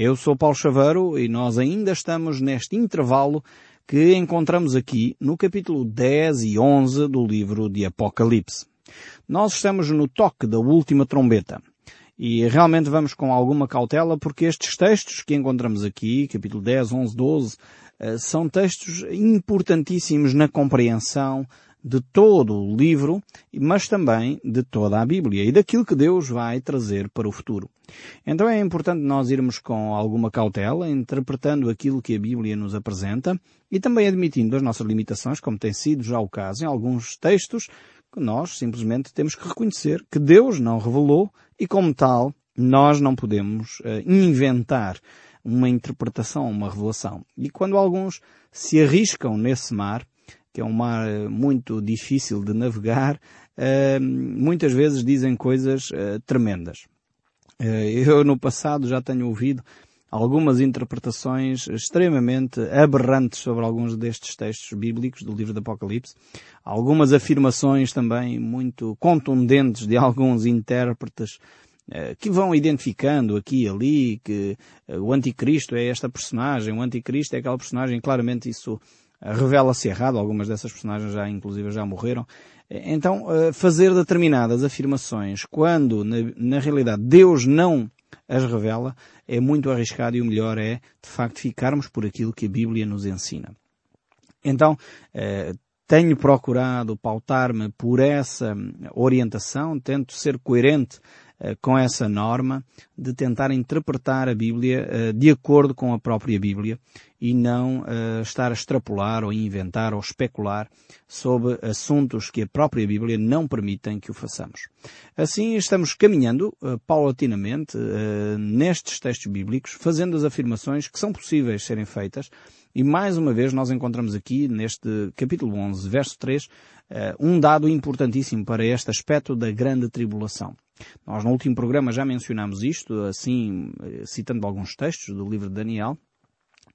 Eu sou Paulo Chaveiro e nós ainda estamos neste intervalo que encontramos aqui no capítulo 10 e 11 do livro de Apocalipse. Nós estamos no toque da última trombeta. E realmente vamos com alguma cautela porque estes textos que encontramos aqui, capítulo 10, 11, 12, são textos importantíssimos na compreensão de todo o livro, mas também de toda a Bíblia e daquilo que Deus vai trazer para o futuro. Então é importante nós irmos com alguma cautela, interpretando aquilo que a Bíblia nos apresenta e também admitindo as nossas limitações, como tem sido já o caso em alguns textos, que nós simplesmente temos que reconhecer que Deus não revelou e como tal nós não podemos uh, inventar uma interpretação, uma revelação. E quando alguns se arriscam nesse mar, que é um mar eh, muito difícil de navegar, uh, muitas vezes dizem coisas uh, tremendas. eu no passado já tenho ouvido algumas interpretações extremamente aberrantes sobre alguns destes textos bíblicos do livro do Apocalipse, algumas afirmações também muito contundentes de alguns intérpretes que vão identificando aqui e ali que o anticristo é esta personagem, o anticristo é aquela personagem, claramente isso revela-se errado, algumas dessas personagens já inclusive já morreram. Então, fazer determinadas afirmações quando na, na realidade Deus não as revela é muito arriscado e o melhor é, de facto, ficarmos por aquilo que a Bíblia nos ensina. Então, tenho procurado pautar-me por essa orientação, tento ser coerente eh, com essa norma de tentar interpretar a Bíblia uh, de acordo com a própria Bíblia e não uh, estar a extrapolar ou inventar ou especular sobre assuntos que a própria Bíblia não permitem que o façamos. Assim estamos caminhando paulatinamente nestes textos bíblicos, fazendo as afirmações que são possíveis serem feitas e mais uma vez nós encontramos aqui neste capítulo 11, verso 3, um dado importantíssimo para este aspecto da grande tribulação. Nós no último programa já mencionámos isto, assim, citando alguns textos do livro de Daniel,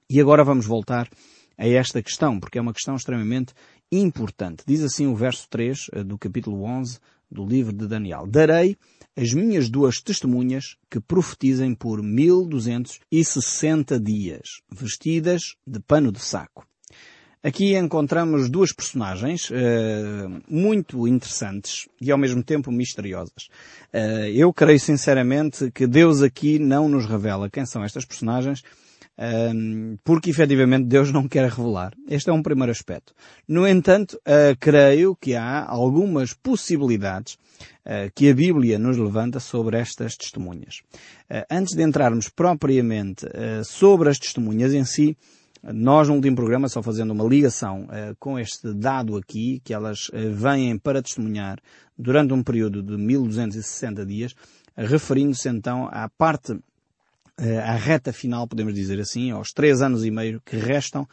e agora vamos voltar a esta questão, porque é uma questão extremamente importante. Diz assim o verso 3 eh, do capítulo 11 do livro de Daniel. Darei as minhas duas testemunhas que profetizem por 1260 dias, vestidas de pano de saco. Aqui encontramos duas personagens uh, muito interessantes e ao mesmo tempo misteriosas. Uh, eu creio sinceramente que Deus aqui não nos revela quem são estas personagens, uh, porque efetivamente Deus não quer revelar. Este é um primeiro aspecto. No entanto, creio que há algumas possibilidades que a Bíblia nos levanta sobre estas testemunhas. antes de entrarmos propriamente sobre as testemunhas em si, nós, no último programa, só fazendo uma ligação uh, com este dado aqui, que elas uh, vêm para testemunhar durante um período de 1260 dias, referindo-se então à parte, à reta final, podemos dizer assim, aos três anos e meio que restam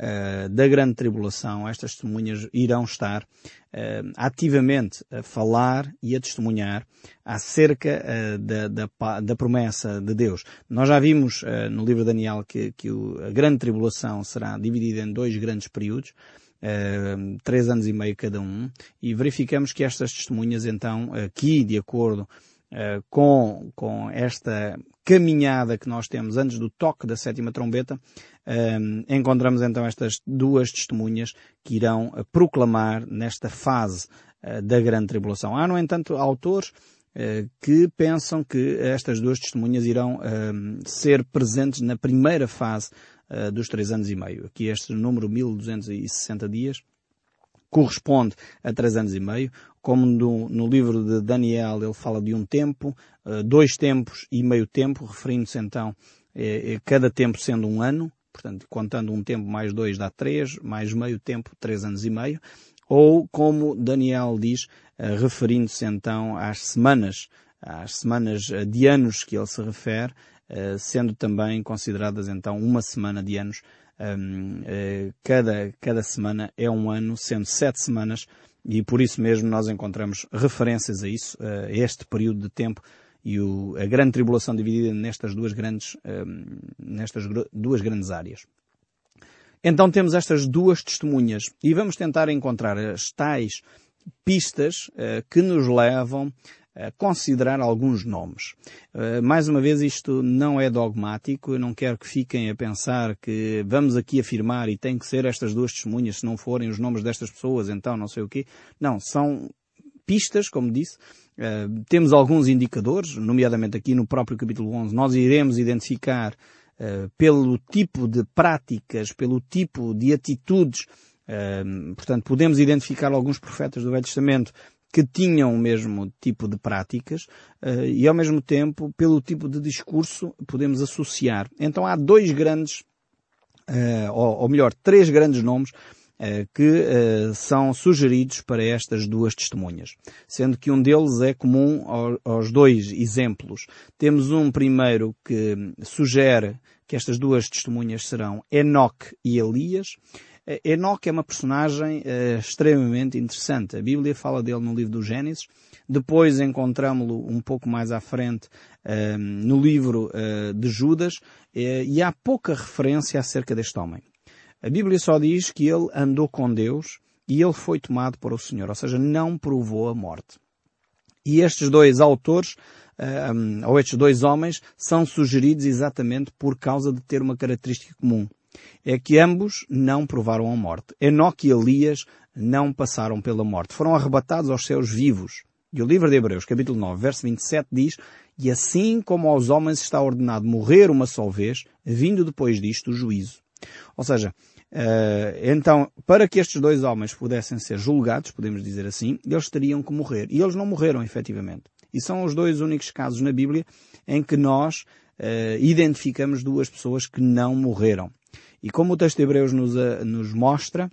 uh, da grande tribulação, estas testemunhas irão estar uh, ativamente a falar e a testemunhar acerca uh, da, da, da, promessa de Deus. Nós já vimos no livro de Daniel que, que o, a grande tribulação será dividida em dois grandes períodos. Uh, três anos e meio cada um, e verificamos que estas testemunhas, então, aqui, de acordo uh, com, com esta caminhada que nós temos antes do toque da sétima trombeta, um, encontramos então estas duas testemunhas que irão uh, proclamar nesta fase uh, da grande tribulação. Há, no entanto, autores uh, que pensam que estas duas testemunhas irão ser presentes na primeira fase dos três anos e meio. Aqui este número 1260 dias corresponde a três anos e meio, como no, no, livro de Daniel ele fala de um tempo, dois tempos e meio tempo, referindo-se então a cada tempo sendo um ano, portanto, contando um tempo mais dois dá três, mais meio tempo, três anos e meio, ou como Daniel diz, referindo-se então às semanas, às semanas eh, de anos que ele se refere, sendo também consideradas então uma semana de anos. Um, uh, cada, cada semana é um ano, sendo sete semanas, e por isso mesmo nós encontramos referências a isso, a este período de tempo e o, a grande tribulação dividida nestas duas grandes, um, nestas duas grandes áreas. Então temos estas duas testemunhas e vamos tentar encontrar as tais pistas uh, que nos levam considerar alguns nomes. Mais uma vez, isto não é dogmático, eu não quero que fiquem a pensar que vamos aqui afirmar e tem que ser estas duas testemunhas, se não forem os nomes destas pessoas, então não sei o quê. Não, são pistas, como disse, Uh, temos alguns indicadores, nomeadamente aqui no próprio capítulo 11, nós iremos identificar uh, pelo tipo de práticas, pelo tipo de atitudes, uh, portanto, podemos identificar alguns profetas do Velho Testamento que tinham o mesmo tipo de práticas e, ao mesmo tempo, pelo tipo de discurso, podemos associar. Então há dois grandes, ou, ou melhor, três grandes nomes eh, que são sugeridos para estas duas testemunhas, sendo que um deles é comum aos dois exemplos. Temos um primeiro que sugere que estas duas testemunhas serão Enoque e Elias. Uh, Enoque é uma personagem extremamente interessante. A Bíblia fala dele no livro do Gênesis. Depois encontramos-lo um pouco mais à frente no livro de Judas e há pouca referência acerca deste homem. A Bíblia só diz que ele andou com Deus e ele foi tomado por o Senhor, ou seja, não provou a morte. E estes dois autores, ou estes dois homens, são sugeridos exatamente por causa de ter uma característica comum. É que ambos não provaram a morte. Enoque e Elias não passaram pela morte. Foram arrebatados aos céus vivos. E o livro de Hebreus, capítulo 9, verso 27 diz, E assim como aos homens está ordenado morrer uma só vez, vindo depois disto o juízo. Ou seja, uh, então, para que estes dois homens pudessem ser julgados, podemos dizer assim, eles teriam que morrer. E eles não morreram, efetivamente. E são os dois únicos casos na Bíblia em que nós uh, identificamos duas pessoas que não morreram. E como o texto de Hebreus nos, uh, nos mostra,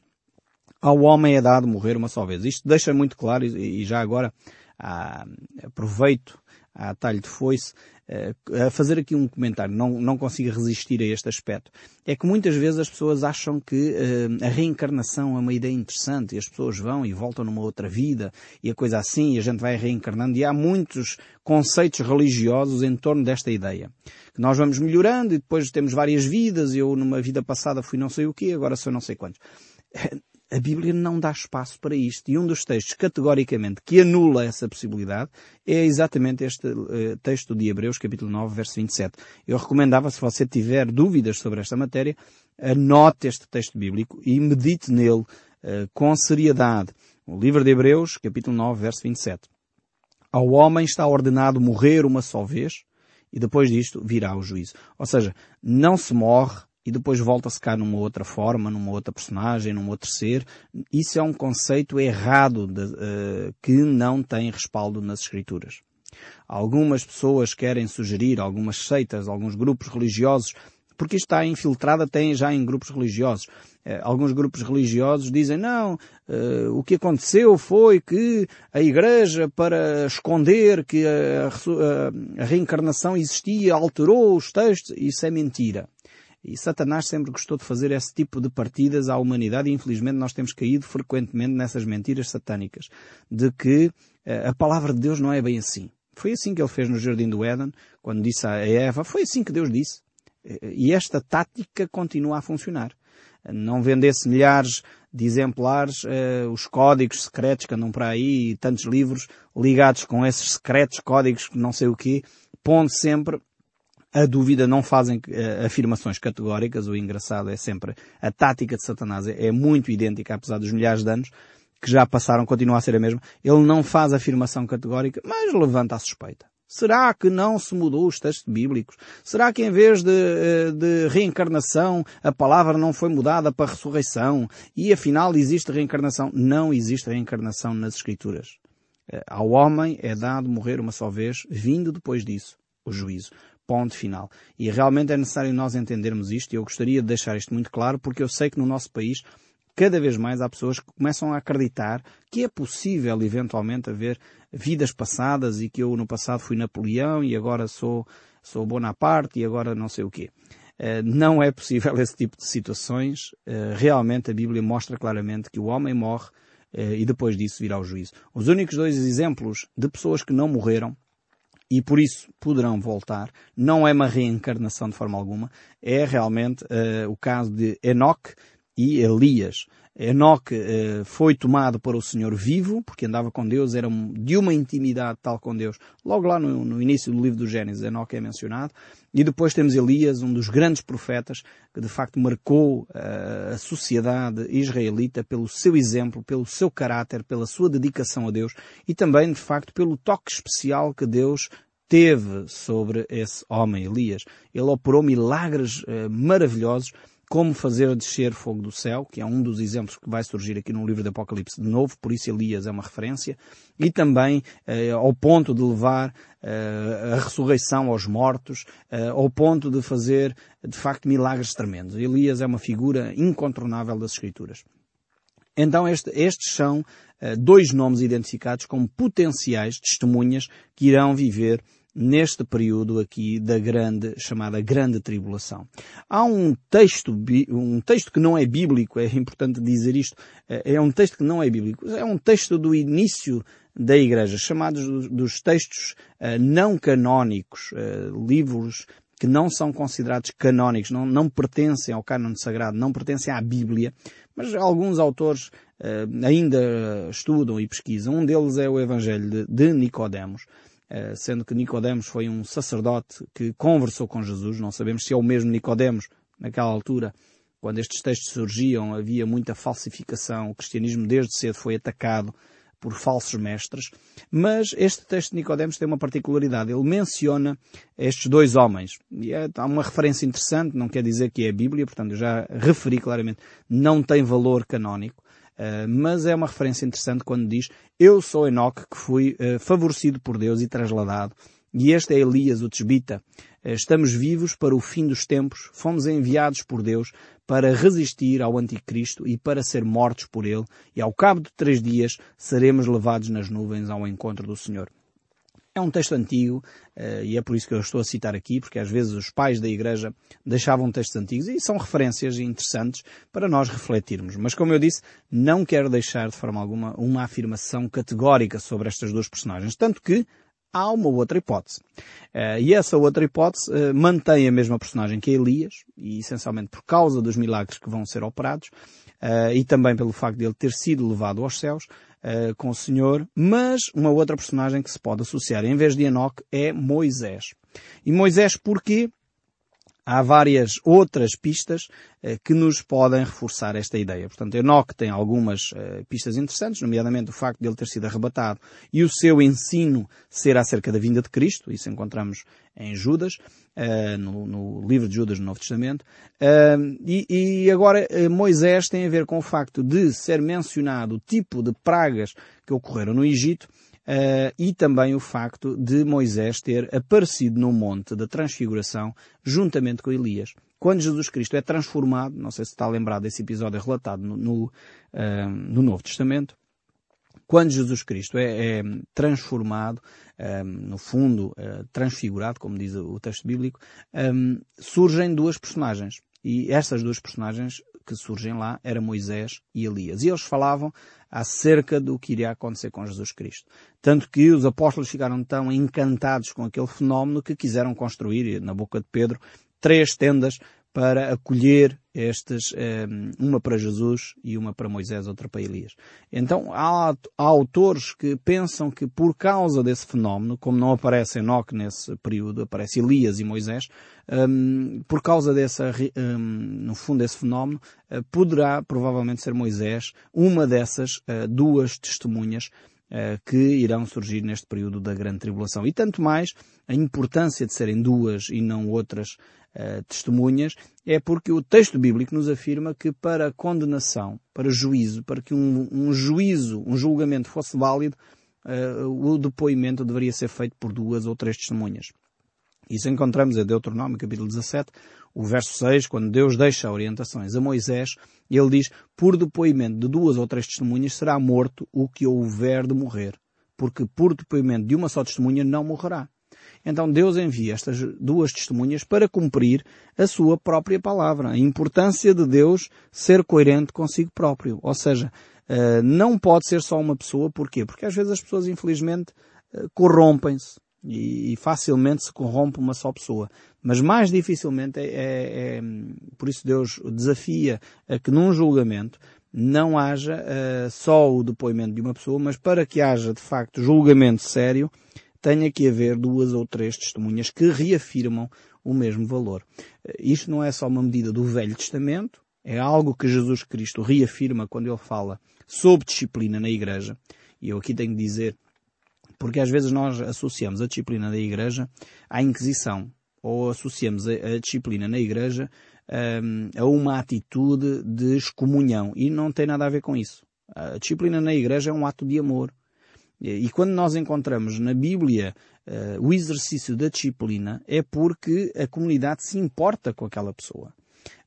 ao homem é dado morrer uma só vez. Isto deixa muito claro, e, e já agora ah, aproveito a talho de foice, eh, a fazer aqui um comentário, não, não consigo resistir a este aspecto. É que muitas vezes as pessoas acham que uh, a reencarnação é uma ideia interessante e as pessoas vão e voltam numa outra vida e a coisa assim e a gente vai reencarnando e há muitos conceitos religiosos em torno desta ideia. Que nós vamos melhorando e depois temos várias vidas, eu numa vida passada fui não sei o quê, agora sou não sei quantos a Bíblia não dá espaço para isto. E um dos textos categoricamente que anula essa possibilidade é exatamente este uh, texto de Hebreus, capítulo 9, verso 27. Eu recomendava, se você tiver dúvidas sobre esta matéria, anote este texto bíblico e medite nele uh, com seriedade. O livro de Hebreus, capítulo 9, verso 27. Ao homem está ordenado morrer uma só vez e depois disto virá o juízo. Ou seja, não se morre e depois volta-se cá numa outra forma, numa outra personagem, num outro ser. Isso é um conceito errado de, uh, que não tem respaldo nas Escrituras. Algumas pessoas querem sugerir, algumas seitas, alguns grupos religiosos, porque isto está infiltrado até já em grupos religiosos. Uh, alguns grupos religiosos dizem, não, uh, o que aconteceu foi que a Igreja, para esconder que a, a, a reencarnação existia, alterou os textos. Isso é mentira. E Satanás sempre gostou de fazer esse tipo de partidas à humanidade e infelizmente nós temos caído frequentemente nessas mentiras satânicas de que uh, a palavra de Deus não é bem assim. Foi assim que ele fez no Jardim do Éden, quando disse a Eva, foi assim que Deus disse. E esta tática continua a funcionar. Não vendesse milhares de exemplares, os códigos secretos que andam para aí e tantos livros ligados com esses secretos códigos não sei o quê, pondo sempre a dúvida não fazem uh, afirmações categóricas, o engraçado é sempre a tática de Satanás é, é, muito idêntica, apesar dos milhares de anos que já passaram, continua a ser a mesma. Ele não faz afirmação categórica, mas levanta a suspeita. Será que não se mudou os textos bíblicos? Será que em vez de, eh, de reencarnação a palavra não foi mudada para ressurreição e afinal existe reencarnação? Não existe reencarnação nas Escrituras. Eh, ao homem é dado morrer uma só vez, vindo depois disso o juízo. Ponto final. E realmente é necessário nós entendermos isto e eu gostaria de deixar isto muito claro porque eu sei que no nosso país cada vez mais há pessoas que começam a acreditar que é possível eventualmente haver vidas passadas e que eu no passado fui Napoleão e agora sou, sou Bonaparte e agora não sei o quê. Uh, não é possível esse tipo de situações. Uh, realmente a Bíblia mostra claramente que o homem morre uh, e depois disso virá o juízo. Os únicos dois exemplos de pessoas que não morreram e por isso poderão voltar. Não é uma reencarnação de forma alguma. É realmente uh, o caso de Enoch e Elias. Enoque eh, foi tomado para o Senhor vivo, porque andava com Deus, era de uma intimidade tal com Deus. Logo lá no, no início do livro do Gênesis, Enoque é mencionado. E depois temos Elias, um dos grandes profetas, que de facto marcou uh, a sociedade israelita pelo seu exemplo, pelo seu caráter, pela sua dedicação a Deus e também, de facto, pelo toque especial que Deus teve sobre esse homem, Elias. Ele operou milagres uh, maravilhosos como fazer descer fogo do céu, que é um dos exemplos que vai surgir aqui no livro do Apocalipse de novo, por isso Elias é uma referência, e também eh, ao ponto de levar eh, a ressurreição aos mortos, eh, ao ponto de fazer, de facto, milagres tremendos. Elias é uma figura incontornável das Escrituras. Então este, estes são eh, dois nomes identificados como potenciais testemunhas que irão viver neste período aqui da grande, chamada grande tribulação. Há um texto, um texto que não é bíblico, é importante dizer isto, é, é um texto que não é bíblico, é um texto do início da Igreja, chamados dos textos uh, não canónicos, uh, livros que não são considerados canónicos, não, não pertencem ao cânon sagrado, não pertencem à Bíblia, mas alguns autores uh, ainda estudam e pesquisam. Um deles é o Evangelho de, de Nicodemos, eh, sendo que Nicodemos foi um sacerdote que conversou com Jesus. Não sabemos se é o mesmo Nicodemos naquela altura. Quando estes textos surgiam, havia muita falsificação. O cristianismo desde cedo foi atacado por falsos mestres. Mas este texto de Nicodemos tem uma particularidade. Ele menciona estes dois homens. E é, há uma referência interessante, não quer dizer que é a Bíblia, portanto eu já referi claramente, não tem valor canónico. Uh, mas é uma referência interessante quando diz eu sou Enoque que fui uh, favorecido por Deus e trasladado. E este é Elias, o Tesbita. Uh, estamos vivos para o fim dos tempos, fomos enviados por Deus para resistir ao Anticristo e para ser mortos por ele, e ao cabo de três dias seremos levados nas nuvens ao encontro do Senhor. É um texto antigo uh, e é por isso que eu estou a citar aqui, porque às vezes os pais da Igreja deixavam textos antigos e são referências interessantes para nós refletirmos. Mas como eu disse, não quero deixar de forma alguma uma afirmação categórica sobre estas duas personagens. Tanto que há uma outra hipótese. Uh, e essa outra hipótese uh, mantém a mesma personagem que Elias, e essencialmente por causa dos milagres que vão ser operados, e também pelo facto de ele ter sido levado aos céus, uh, com o Senhor, mas uma outra personagem que se pode associar em vez de Enoque é Moisés. E Moisés porquê? Há várias outras pistas eh, que nos podem reforçar esta ideia. Portanto, Enoque tem algumas eh, pistas interessantes, nomeadamente o facto de ele ter sido arrebatado e o seu ensino ser acerca da vinda de Cristo, isso encontramos em Judas, eh, no, no, livro de Judas no Novo Testamento. E, e, agora Moisés tem a ver com o facto de ser mencionado o tipo de pragas que ocorreram no Egito Uh, e também o facto de Moisés ter aparecido no monte da transfiguração juntamente com Elias. Quando Jesus Cristo é transformado, não sei se está lembrado desse episódio relatado no, no, uh, no Novo Testamento, quando Jesus Cristo é, é transformado, um, no fundo, uh, transfigurado, como diz o texto bíblico, um, surgem duas personagens. E estas duas personagens que surgem lá eram Moisés e Elias. E eles falavam acerca do que iria acontecer com Jesus Cristo. Tanto que os apóstolos ficaram tão encantados com aquele fenómeno que quiseram construir, na boca de Pedro, três tendas para acolher estas, eh, uma para Jesus e uma para Moisés, outra para Elias. Então há, há, autores que pensam que por causa desse fenómeno, como não aparece Enoque nesse período, aparece Elias e Moisés, um, por causa dessa, um, no fundo desse fenómeno, uh, poderá provavelmente ser Moisés uma dessas uh, duas testemunhas uh, que irão surgir neste período da grande tribulação. E tanto mais a importância de serem duas e não outras uh, testemunhas, é porque o texto bíblico nos afirma que para condenação, para juízo, para que um, um juízo, um julgamento fosse válido, uh, o depoimento deveria ser feito por duas ou três testemunhas. Isso encontramos em Deuteronômio, capítulo 17, o verso 6, quando Deus deixa orientações a Moisés, ele diz, por depoimento de duas ou três testemunhas será morto o que houver de morrer, porque por depoimento de uma só testemunha não morrerá. Então Deus envia estas duas testemunhas para cumprir a sua própria palavra. A importância de Deus ser coerente consigo próprio. Ou seja, eh, não pode ser só uma pessoa. Porquê? Porque às vezes as pessoas, infelizmente, eh, corrompem-se. e, facilmente se corrompe uma só pessoa. Mas mais dificilmente é, é, é, por isso Deus desafia a que num julgamento não haja uh, só o depoimento de uma pessoa, mas para que haja de facto julgamento sério, tenha que haver duas ou três testemunhas que reafirmam o mesmo valor. Uh, isto não é só uma medida do Velho Testamento, é algo que Jesus Cristo reafirma quando ele fala sobre disciplina na igreja. E eu aqui tenho que dizer, porque às vezes nós associamos a disciplina da igreja à Inquisição, ou associamos a, disciplina na igreja um, a uma atitude de excomunhão. E não tem nada a ver com isso. A disciplina na igreja é um ato de amor. E quando nós encontramos na Bíblia uh, o exercício da disciplina, é porque a comunidade se importa com aquela pessoa.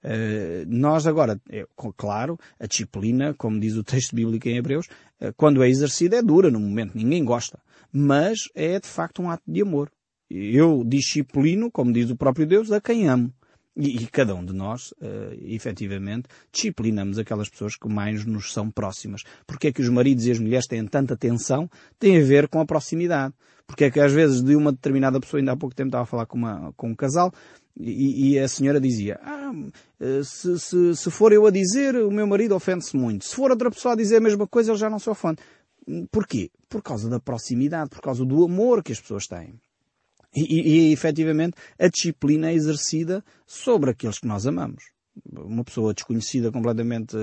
Uh, nós agora, é, claro, a disciplina, como diz o texto bíblico em Hebreus, uh, quando é exercida é dura no momento, ninguém gosta. Mas é de facto um ato de amor. Eu disciplino, como diz o próprio Deus, a quem amo. E, e cada um de nós, uh, efetivamente, disciplinamos aquelas pessoas que mais nos são próximas. Porque é que os maridos e as mulheres têm tanta tensão? Tem a ver com a proximidade. Porque é que às vezes de uma determinada pessoa, ainda há pouco tempo estava a falar com, uma, com um casal, e, e, a senhora dizia, ah, eh, se, se, se for eu a dizer, o meu marido ofende-se muito. Se for outra pessoa a dizer a mesma coisa, ele já não se ofende. Porquê? Por causa da proximidade, por causa do amor que as pessoas têm. E, e, efetivamente a disciplina é exercida sobre aqueles que nós amamos. Uma pessoa desconhecida completamente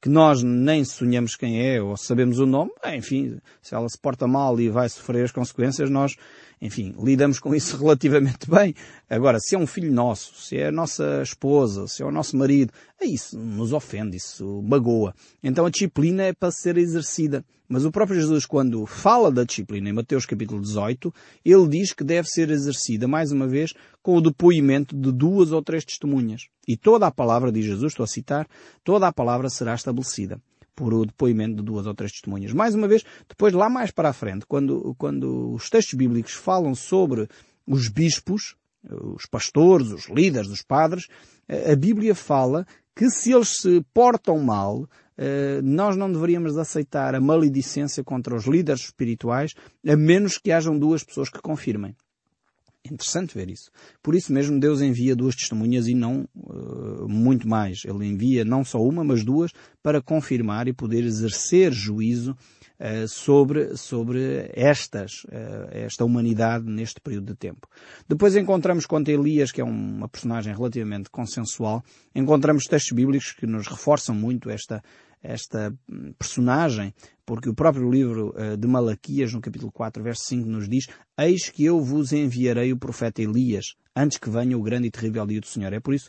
que nós nem sonhamos quem é ou sabemos o nome, enfim, se ela se porta mal e vai sofrer as consequências, nós enfim, lidamos com isso relativamente bem. Agora, se é um filho nosso, se é a nossa esposa, se é o nosso marido, é isso nos ofende, isso magoa. Então a disciplina é para ser exercida. Mas o próprio Jesus, quando fala da disciplina, em Mateus capítulo 18, ele diz que deve ser exercida, mais uma vez, com o depoimento de duas ou três testemunhas. E toda a palavra, diz Jesus, estou a citar, toda a palavra será estabelecida por o depoimento de duas ou três testemunhas. Mais uma vez, depois lá mais para a frente, quando, quando os textos bíblicos falam sobre os bispos, os pastores, os líderes, os padres, a Bíblia fala que se eles se portam mal, eh, nós não deveríamos aceitar a maledicência contra os líderes espirituais, a menos que hajam duas pessoas que confirmem. É interessante ver isso. Por isso mesmo Deus envia duas testemunhas e não uh, muito mais. Ele envia não só uma, mas duas para confirmar e poder exercer juízo uh, sobre, sobre estas, uh, esta humanidade neste período de tempo. Depois encontramos quanto a Elias, que é uma personagem relativamente consensual, encontramos textos bíblicos que nos reforçam muito esta, esta hum, personagem, porque o próprio livro eh, de Malaquias, no capítulo 4, verso 5, nos diz Eis que eu vos enviarei o profeta Elias, antes que venha o grande e terrível dia do Senhor. É por isso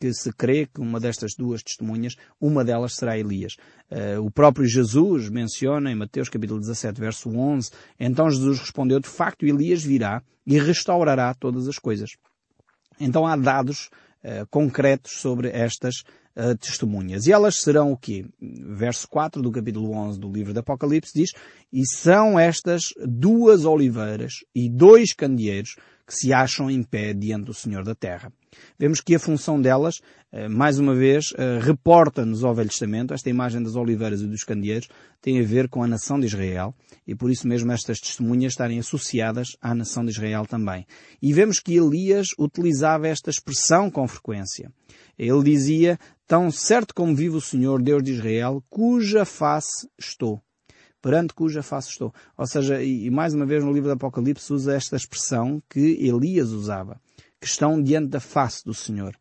que se crê que uma destas duas testemunhas, uma delas será Elias. Uh, o próprio Jesus menciona em Mateus capítulo 17, verso 11, então Jesus respondeu, de facto Elias virá e restaurará todas as coisas. Então há dados concretos sobre estas uh, testemunhas. E elas serão o quê? Verso 4 do capítulo 11 do livro do Apocalipse diz, e são estas duas oliveiras e dois candeeiros que se acham em pé diante do Senhor da Terra. Vemos que a função delas, uh, mais uma vez, uh, reporta-nos ao Velho Testamento, esta imagem das oliveiras e dos candeeiros tem a ver com a nação de Israel e por isso mesmo estas testemunhas estarem associadas à nação de Israel também. E vemos que Elias utilizava esta expressão com frequência. Ele dizia, tão certo como vive o Senhor, Deus de Israel, cuja face estou. Perante cuja face estou. Ou seja, e mais uma vez no livro do Apocalipse usa esta expressão que Elias usava, que estão diante da face do Senhor.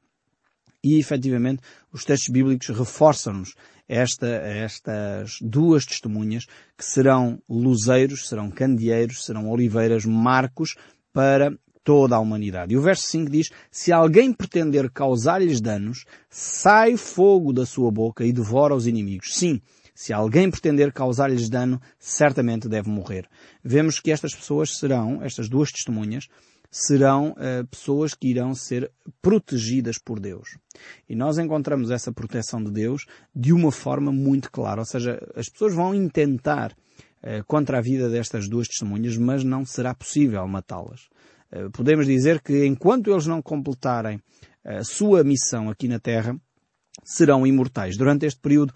E efetivamente os textos bíblicos reforçam-nos esta, estas duas testemunhas que serão luzeiros, serão candeeiros, serão oliveiras, marcos para toda a humanidade. E o verso 5 diz, se alguém pretender causar-lhes danos, sai fogo da sua boca e devora os inimigos. Sim, se alguém pretender causar-lhes dano, certamente deve morrer. Vemos que estas pessoas serão, estas duas testemunhas, serão uh, pessoas que irão ser protegidas por Deus. E nós encontramos essa proteção de Deus de uma forma muito clara. Ou seja, as pessoas vão intentar uh, contra a vida destas duas testemunhas, mas não será possível matá-las. Eh, podemos dizer que enquanto eles não completarem a sua missão aqui na Terra, serão imortais. Durante este período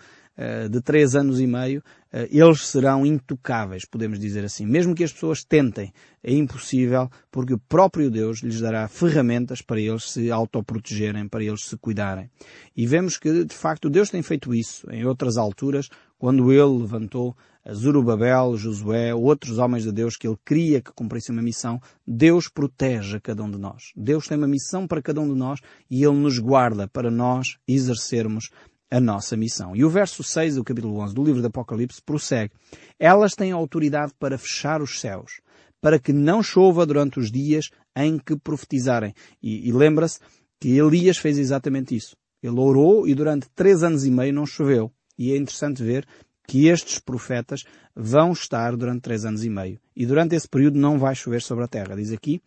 de três anos e meio, eh, eles serão intocáveis, podemos dizer assim. Mesmo que as pessoas tentem, é impossível porque o próprio Deus lhes dará ferramentas para eles se autoprotegerem, para eles se cuidarem. E vemos que, de facto, Deus tem feito isso em outras alturas, quando ele levantou Zorobabel, Josué, outros homens de Deus que ele queria que cumprissem uma missão, Deus protege a cada um de nós. Deus tem uma missão para cada um de nós e ele nos guarda para nós exercermos a nossa missão. E o verso 6 do capítulo 11 do livro do Apocalipse prossegue. Elas têm autoridade para fechar os céus, para que não chova durante os dias em que profetizarem. E, e lembra-se que Elias fez exatamente isso. Ele orou e durante três anos e meio não choveu. E é interessante ver que estes profetas vão estar durante três anos e meio. E durante esse período não vai chover sobre a terra. Diz aqui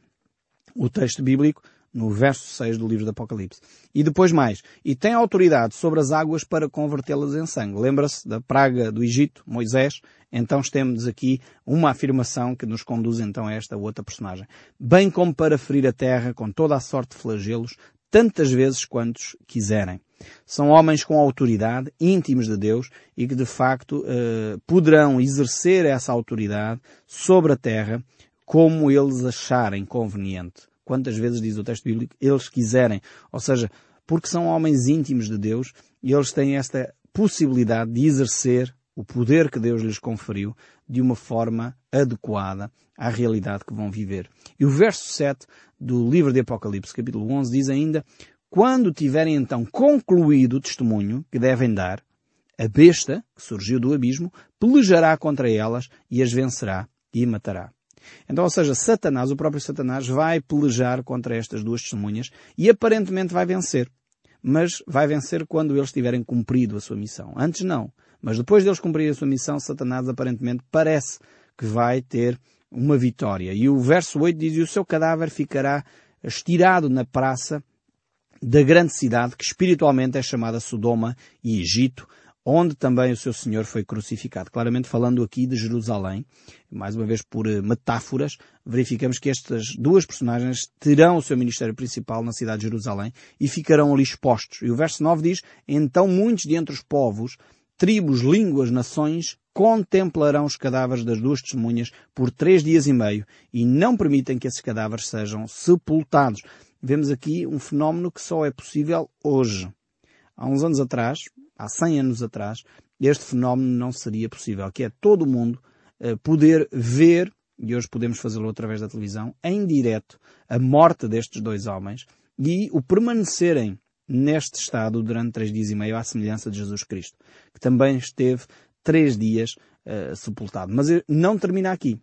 o texto bíblico no verso 6 do livro do Apocalipse. E depois mais. E tem autoridade sobre as águas para convertê-las em sangue. Lembra-se da praga do Egito, Moisés? Então temos aqui uma afirmação que nos conduz então a esta outra personagem. Bem como para ferir a terra com toda a sorte de flagelos, tantas vezes quantos quiserem. São homens com autoridade, íntimos de Deus e que de facto eh, poderão exercer essa autoridade sobre a terra como eles acharem conveniente quantas vezes diz o texto bíblico, eles quiserem. Ou seja, porque são homens íntimos de Deus e eles têm esta possibilidade de exercer o poder que Deus lhes conferiu de uma forma adequada à realidade que vão viver. E o verso 7 do livro de Apocalipse, capítulo 11, diz ainda, quando tiverem então concluído o testemunho que devem dar, a besta, que surgiu do abismo, pelejará contra elas e as vencerá e matará. Então, ou seja, Satanás, o próprio Satanás, vai pelejar contra estas duas testemunhas e aparentemente vai vencer. Mas vai vencer quando eles tiverem cumprido a sua missão. Antes não. Mas depois deles cumprir a sua missão, Satanás aparentemente parece que vai ter uma vitória. E o verso 8 diz, e o seu cadáver ficará estirado na praça da grande cidade que espiritualmente é chamada Sodoma e Egito, onde também o seu Senhor foi crucificado. Claramente falando aqui de Jerusalém, mais uma vez por eh, metáforas, verificamos que estas duas personagens terão o seu ministério principal na cidade de Jerusalém e ficarão ali expostos. E o verso 9 diz, então muitos de entre os povos, tribos, línguas, nações, contemplarão os cadáveres das duas testemunhas por três dias e meio e não permitem que esses cadáveres sejam sepultados. Vemos aqui um fenómeno que só é possível hoje. Há uns anos atrás, há 100 anos atrás, este fenómeno não seria possível, que é todo mundo uh, poder ver, e hoje podemos fazê-lo através da televisão, em direto, a morte destes dois homens e o permanecerem neste estado durante três dias e meio, à semelhança de Jesus Cristo, que também esteve três dias uh, sepultado. Mas não termina aqui.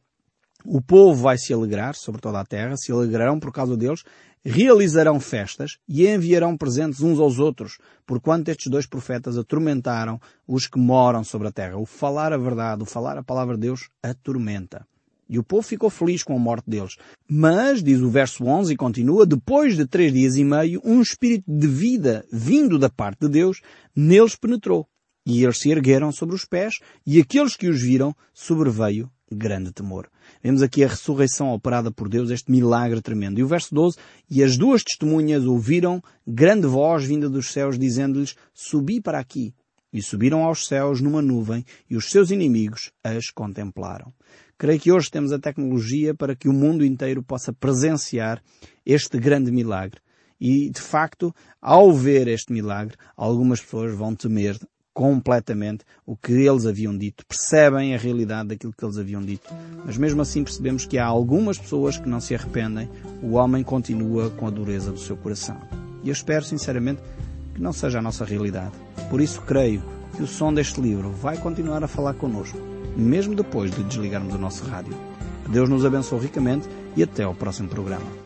O povo vai se alegrar sobre toda a terra, se alegrarão por causa deles, realizarão festas e enviarão presentes uns aos outros, porquanto estes dois profetas atormentaram os que moram sobre a terra. O falar a verdade, o falar a palavra de Deus, atormenta. E o povo ficou feliz com a morte deles. Mas, diz o verso 11 e continua, depois de três dias e meio, um espírito de vida vindo da parte de Deus neles penetrou. E eles se ergueram sobre os pés, e aqueles que os viram sobreveio grande temor. Vemos aqui a ressurreição operada por Deus, este milagre tremendo. E o verso 12, e as duas testemunhas ouviram grande voz vinda dos céus dizendo-lhes, subi para aqui. E subiram aos céus numa nuvem e os seus inimigos as contemplaram. Creio que hoje temos a tecnologia para que o mundo inteiro possa presenciar este grande milagre. E, de facto, ao ver este milagre, algumas pessoas vão temer completamente o que eles haviam dito, percebem a realidade daquilo que eles haviam dito. Mas mesmo assim percebemos que há algumas pessoas que não se arrependem, o homem continua com a dureza do seu coração. E eu espero sinceramente que não seja a nossa realidade. Por isso creio que o som deste livro vai continuar a falar connosco, mesmo depois de desligarmos o nosso rádio. Deus nos abençoe ricamente e até ao próximo programa.